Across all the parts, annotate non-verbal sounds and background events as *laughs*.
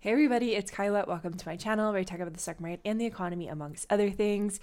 Hey everybody, it's Kyla. Welcome to my channel where I talk about the stock market and the economy amongst other things.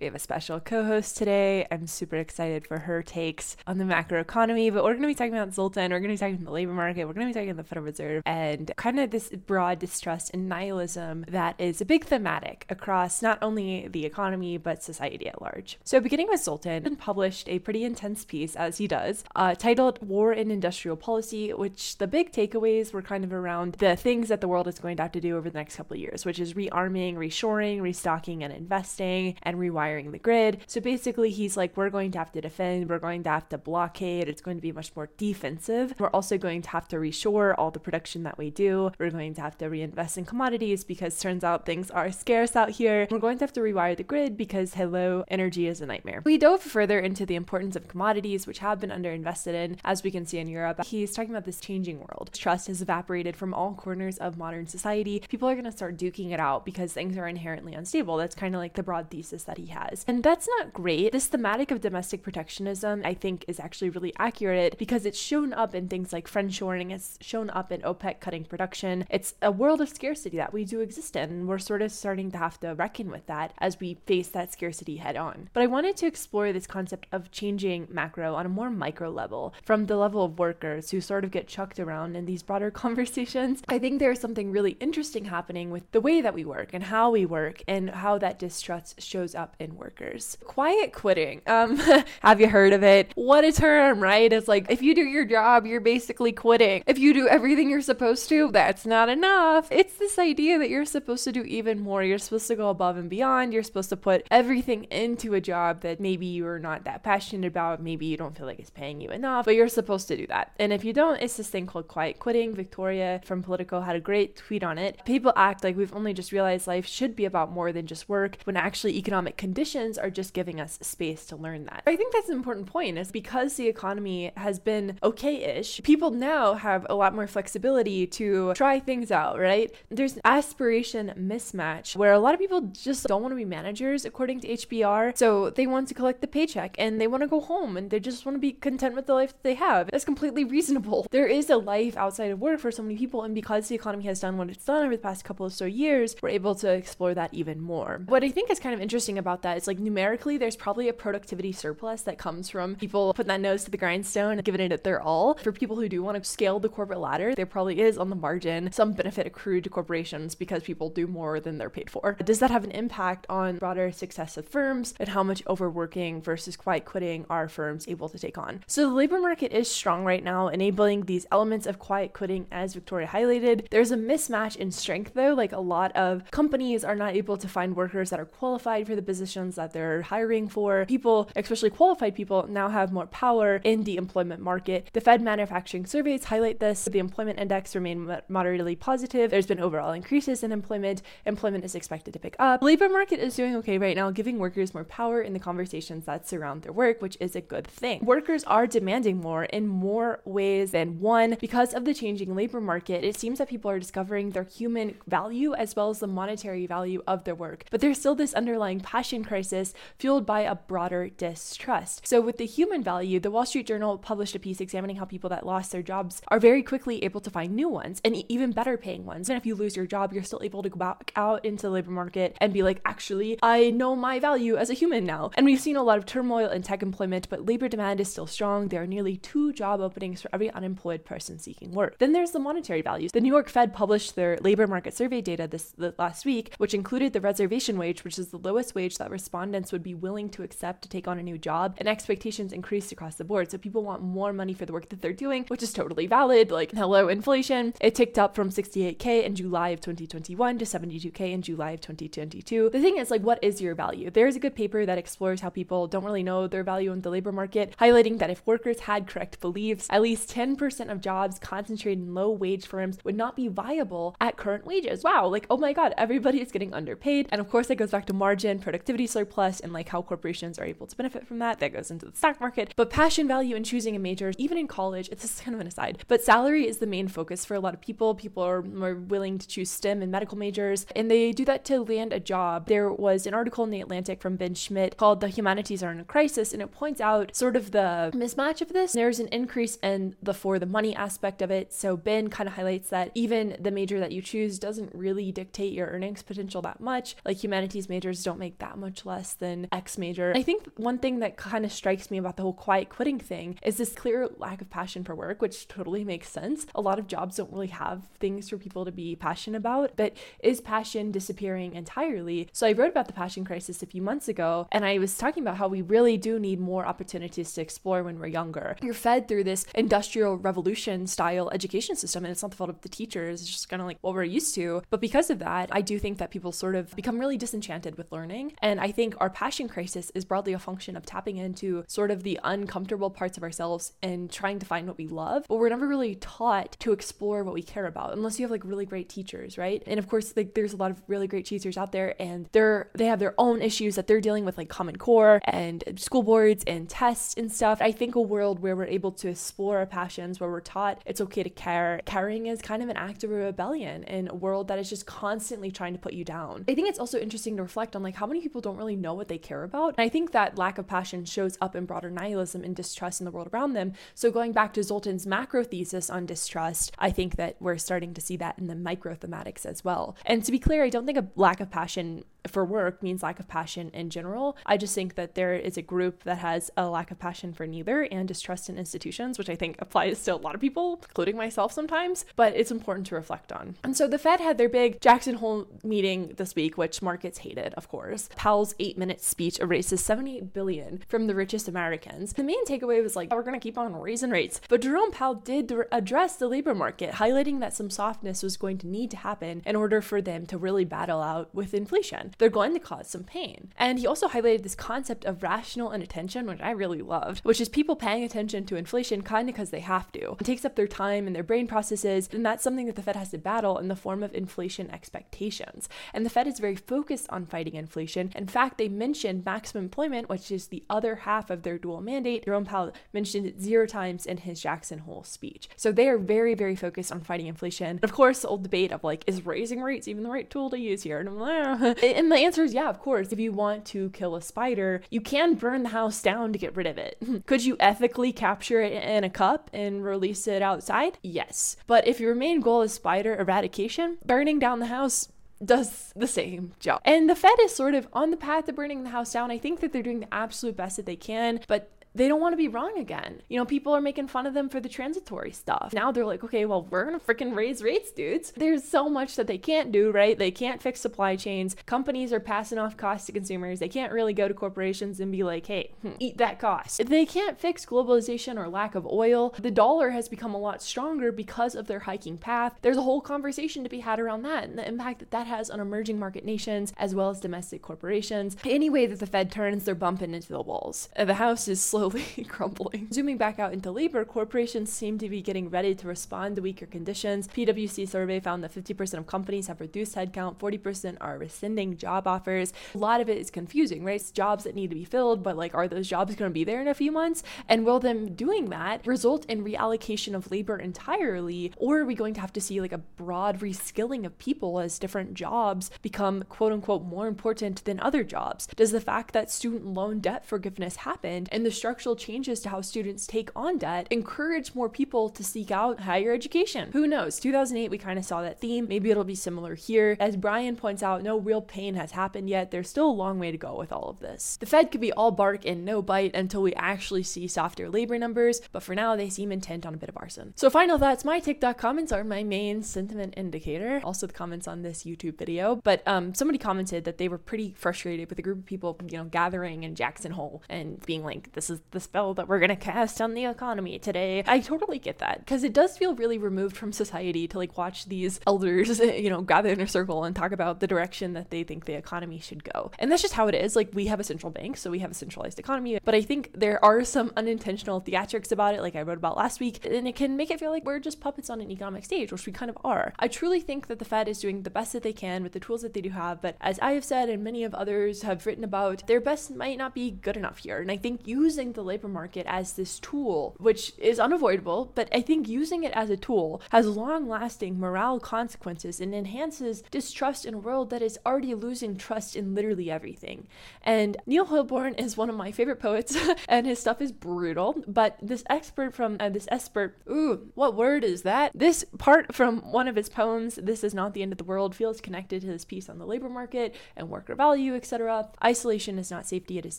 We have a special co host today. I'm super excited for her takes on the macroeconomy, but we're going to be talking about Zoltan. We're going to be talking about the labor market. We're going to be talking about the Federal Reserve and kind of this broad distrust and nihilism that is a big thematic across not only the economy, but society at large. So, beginning with Zoltan, published a pretty intense piece, as he does, uh, titled War and Industrial Policy, which the big takeaways were kind of around the things that the world is going to have to do over the next couple of years, which is rearming, reshoring, restocking, and investing, and rewiring wiring the grid. So basically, he's like, we're going to have to defend, we're going to have to blockade, it's going to be much more defensive. We're also going to have to reshore all the production that we do. We're going to have to reinvest in commodities because turns out things are scarce out here. We're going to have to rewire the grid because hello, energy is a nightmare. We dove further into the importance of commodities, which have been underinvested in, as we can see in Europe. He's talking about this changing world. Trust has evaporated from all corners of modern society. People are going to start duking it out because things are inherently unstable. That's kind of like the broad thesis that he has. And that's not great. This thematic of domestic protectionism, I think, is actually really accurate because it's shown up in things like friendshoring, it's shown up in OPEC cutting production. It's a world of scarcity that we do exist in. And we're sort of starting to have to reckon with that as we face that scarcity head on. But I wanted to explore this concept of changing macro on a more micro level from the level of workers who sort of get chucked around in these broader *laughs* conversations. I think there's something really interesting happening with the way that we work and how we work and how that distrust shows up in workers. Quiet quitting. Um, *laughs* have you heard of it? What a term, right? It's like if you do your job, you're basically quitting. If you do everything you're supposed to, that's not enough. It's this idea that you're supposed to do even more. You're supposed to go above and beyond. You're supposed to put everything into a job that maybe you're not that passionate about. Maybe you don't feel like it's paying you enough, but you're supposed to do that. And if you don't, it's this thing called quiet quitting. Victoria from Politico had a great tweet on it. People act like we've only just realized life should be about more than just work when actually economic conditions conditions are just giving us space to learn that. I think that's an important point is because the economy has been okay-ish, people now have a lot more flexibility to try things out, right? There's aspiration mismatch where a lot of people just don't want to be managers according to HBR. So they want to collect the paycheck and they want to go home and they just want to be content with the life that they have. That's completely reasonable. *laughs* There is a life outside of work for so many people and because the economy has done what it's done over the past couple of so years, we're able to explore that even more. What I think is kind of interesting about that it's like numerically, there's probably a productivity surplus that comes from people putting that nose to the grindstone giving it their all. For people who do want to scale the corporate ladder, there probably is on the margin some benefit accrued to corporations because people do more than they're paid for. Does that have an impact on broader success of firms and how much overworking versus quiet quitting are firms able to take on? So the labor market is strong right now, enabling these elements of quiet quitting as Victoria highlighted. There's a mismatch in strength though, like a lot of companies are not able to find workers that are qualified for the positions positions that they're hiring for. People, especially qualified people, now have more power in the employment market. The Fed manufacturing surveys highlight this. The employment index remained moderately positive. There's been overall increases in employment. Employment is expected to pick up. The labor market is doing okay right now, giving workers more power in the conversations that surround their work, which is a good thing. Workers are demanding more in more ways than one because of the changing labor market. It seems that people are discovering their human value as well as the monetary value of their work. But there's still this underlying passion crisis fueled by a broader distrust. So, with the human value, the Wall Street Journal published a piece examining how people that lost their jobs are very quickly able to find new ones and even better paying ones. And if you lose your job, you're still able to go back out into the labor market and be like, actually, I know my value as a human now. And we've seen a lot of turmoil in tech employment, but labor demand is still strong. There are nearly two job openings for every unemployed person seeking work. Then there's the monetary values. The New York Fed published their labor market survey data this last week, which included the reservation wage, which is the lowest wage that was respondents would be willing to accept to take on a new job, and expectations increased across the board. So people want more money for the work that they're doing, which is totally valid. Like, hello, inflation. It ticked up from 68K in July of 2021 to 72K in July of 2022. The thing is, like, what is your value? There's a good paper that explores how people don't really know their value in the labor market, highlighting that if workers had correct beliefs, at least 10% of jobs concentrated in low wage firms would not be viable at current wages. Wow, like, oh my God, everybody is getting underpaid. And of course, that goes back to margin, productivity productivity surplus and like how corporations are able to benefit from that. That goes into the stock market. But passion value in choosing a major, even in college, it's just kind of an aside, but salary is the main focus for a lot of people. People are more willing to choose STEM and medical majors, and they do that to land a job. There was an article in The Atlantic from Ben Schmidt called The Humanities Are in a Crisis, and it points out sort of the mismatch of this. There's an increase in the for the money aspect of it. So Ben kind of highlights that even the major that you choose doesn't really dictate your earnings potential that much. Like humanities majors don't make that much less than X major. I think one thing that kind of strikes me about the whole quiet quitting thing is this clear lack of passion for work, which totally makes sense. A lot of jobs don't really have things for people to be passionate about, but is passion disappearing entirely? So I wrote about the passion crisis a few months ago, and I was talking about how we really do need more opportunities to explore when we're younger. You're fed through this industrial revolution style education system, and it's not the fault of the teachers, it's just kind of like what we're used to. But because of that, I do think that people sort of become really disenchanted with learning. And I think our passion crisis is broadly a function of tapping into sort of the uncomfortable parts of ourselves and trying to find what we love. But we're never really taught to explore what we care about unless you have like really great teachers, right? And of course, like there's a lot of really great teachers out there and they're they have their own issues that they're dealing with like common core and school boards and tests and stuff. I think a world where we're able to explore our passions, where we're taught it's okay to care, caring is kind of an act of rebellion in a world that is just constantly trying to put you down. I think it's also interesting to reflect on like how many people don't really know what they care about. And I think that lack of passion shows up in broader nihilism and distrust in the world around them. So going back to Zoltan's macro thesis on distrust, I think that we're starting to see that in the micro thematics as well. And to be clear, I don't think a lack of passion for work means lack of passion in general. I just think that there is a group that has a lack of passion for neither and distrust in institutions, which I think applies to a lot of people, including myself sometimes, but it's important to reflect on. And so the Fed had their big Jackson Hole meeting this week, which markets hated, of course. Powell's eight minute speech erases 78 billion from the richest Americans. The main takeaway was like, oh, we're going to keep on raising rates. But Jerome Powell did address the labor market, highlighting that some softness was going to need to happen in order for them to really battle out with inflation they're going to cause some pain. And he also highlighted this concept of rational inattention, which I really loved, which is people paying attention to inflation kind of because they have to. It takes up their time and their brain processes, and that's something that the Fed has to battle in the form of inflation expectations. And the Fed is very focused on fighting inflation. In fact, they mentioned maximum employment, which is the other half of their dual mandate. Jerome Powell mentioned it zero times in his Jackson Hole speech. So they are very, very focused on fighting inflation. And Of course, the old debate of like, is raising rates even the right tool to use here? And I'm like, and the answer is yeah, of course. If you want to kill a spider, you can burn the house down to get rid of it. *laughs* Could you ethically capture it in a cup and release it outside? Yes. But if your main goal is spider eradication, burning down the house does the same job. And the Fed is sort of on the path to burning the house down. I think that they're doing the absolute best that they can, but they don't want to be wrong again. You know, people are making fun of them for the transitory stuff. Now they're like, okay, well, we're gonna freaking raise rates, dudes. There's so much that they can't do, right? They can't fix supply chains. Companies are passing off costs to consumers. They can't really go to corporations and be like, hey, hmm, eat that cost. They can't fix globalization or lack of oil. The dollar has become a lot stronger because of their hiking path. There's a whole conversation to be had around that and the impact that that has on emerging market nations as well as domestic corporations. Any way that the Fed turns, they're bumping into the walls. The house is slowly slowly *laughs* crumbling. Zooming back out into labor, corporations seem to be getting ready to respond to weaker conditions. PwC survey found that 50% of companies have reduced headcount, 40% are rescinding job offers. A lot of it is confusing, right? It's jobs that need to be filled, but like, are those jobs going to be there in a few months? And will them doing that result in reallocation of labor entirely? Or are we going to have to see like a broad reskilling of people as different jobs become quote unquote more important than other jobs? Does the fact that student loan debt forgiveness happened and the structural changes to how students take on debt encourage more people to seek out higher education. Who knows? 2008, we kind of saw that theme. Maybe it'll be similar here. As Brian points out, no real pain has happened yet. There's still a long way to go with all of this. The Fed could be all bark and no bite until we actually see softer labor numbers, but for now, they seem intent on a bit of arson. So, final thoughts my TikTok comments are my main sentiment indicator. Also, the comments on this YouTube video. But um, somebody commented that they were pretty frustrated with a group of people, you know, gathering in Jackson Hole and being like, this is the spell that we're going to cast on the economy today. I totally get that because it does feel really removed from society to like watch these elders, *laughs* you know, gather in a circle and talk about the direction that they think the economy should go. And that's just how it is. Like we have a central bank, so we have a centralized economy, but I think there are some unintentional theatrics about it, like I wrote about last week, and it can make it feel like we're just puppets on an economic stage, which we kind of are. I truly think that the Fed is doing the best that they can with the tools that they do have, but as I have said and many of others have written about, their best might not be good enough here. And I think using the labor market as this tool, which is unavoidable, but I think using it as a tool has long lasting morale consequences and enhances distrust in a world that is already losing trust in literally everything. And Neil Hilborn is one of my favorite poets, *laughs* and his stuff is brutal, but this expert from uh, this expert, ooh, what word is that? This part from one of his poems, This is Not the End of the World, feels connected to his piece on the labor market and worker value, etc. Isolation is not safety, it is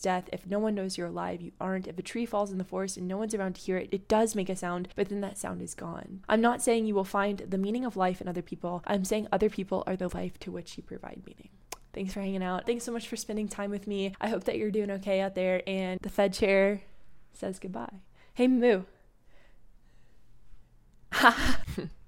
death. If no one knows you're alive, you aren't. If a tree falls in the forest and no one's around to hear it, it does make a sound, but then that sound is gone. I'm not saying you will find the meaning of life in other people. I'm saying other people are the life to which you provide meaning. Thanks for hanging out. Thanks so much for spending time with me. I hope that you're doing okay out there. And the Fed chair says goodbye. Hey, Moo. *laughs* *laughs*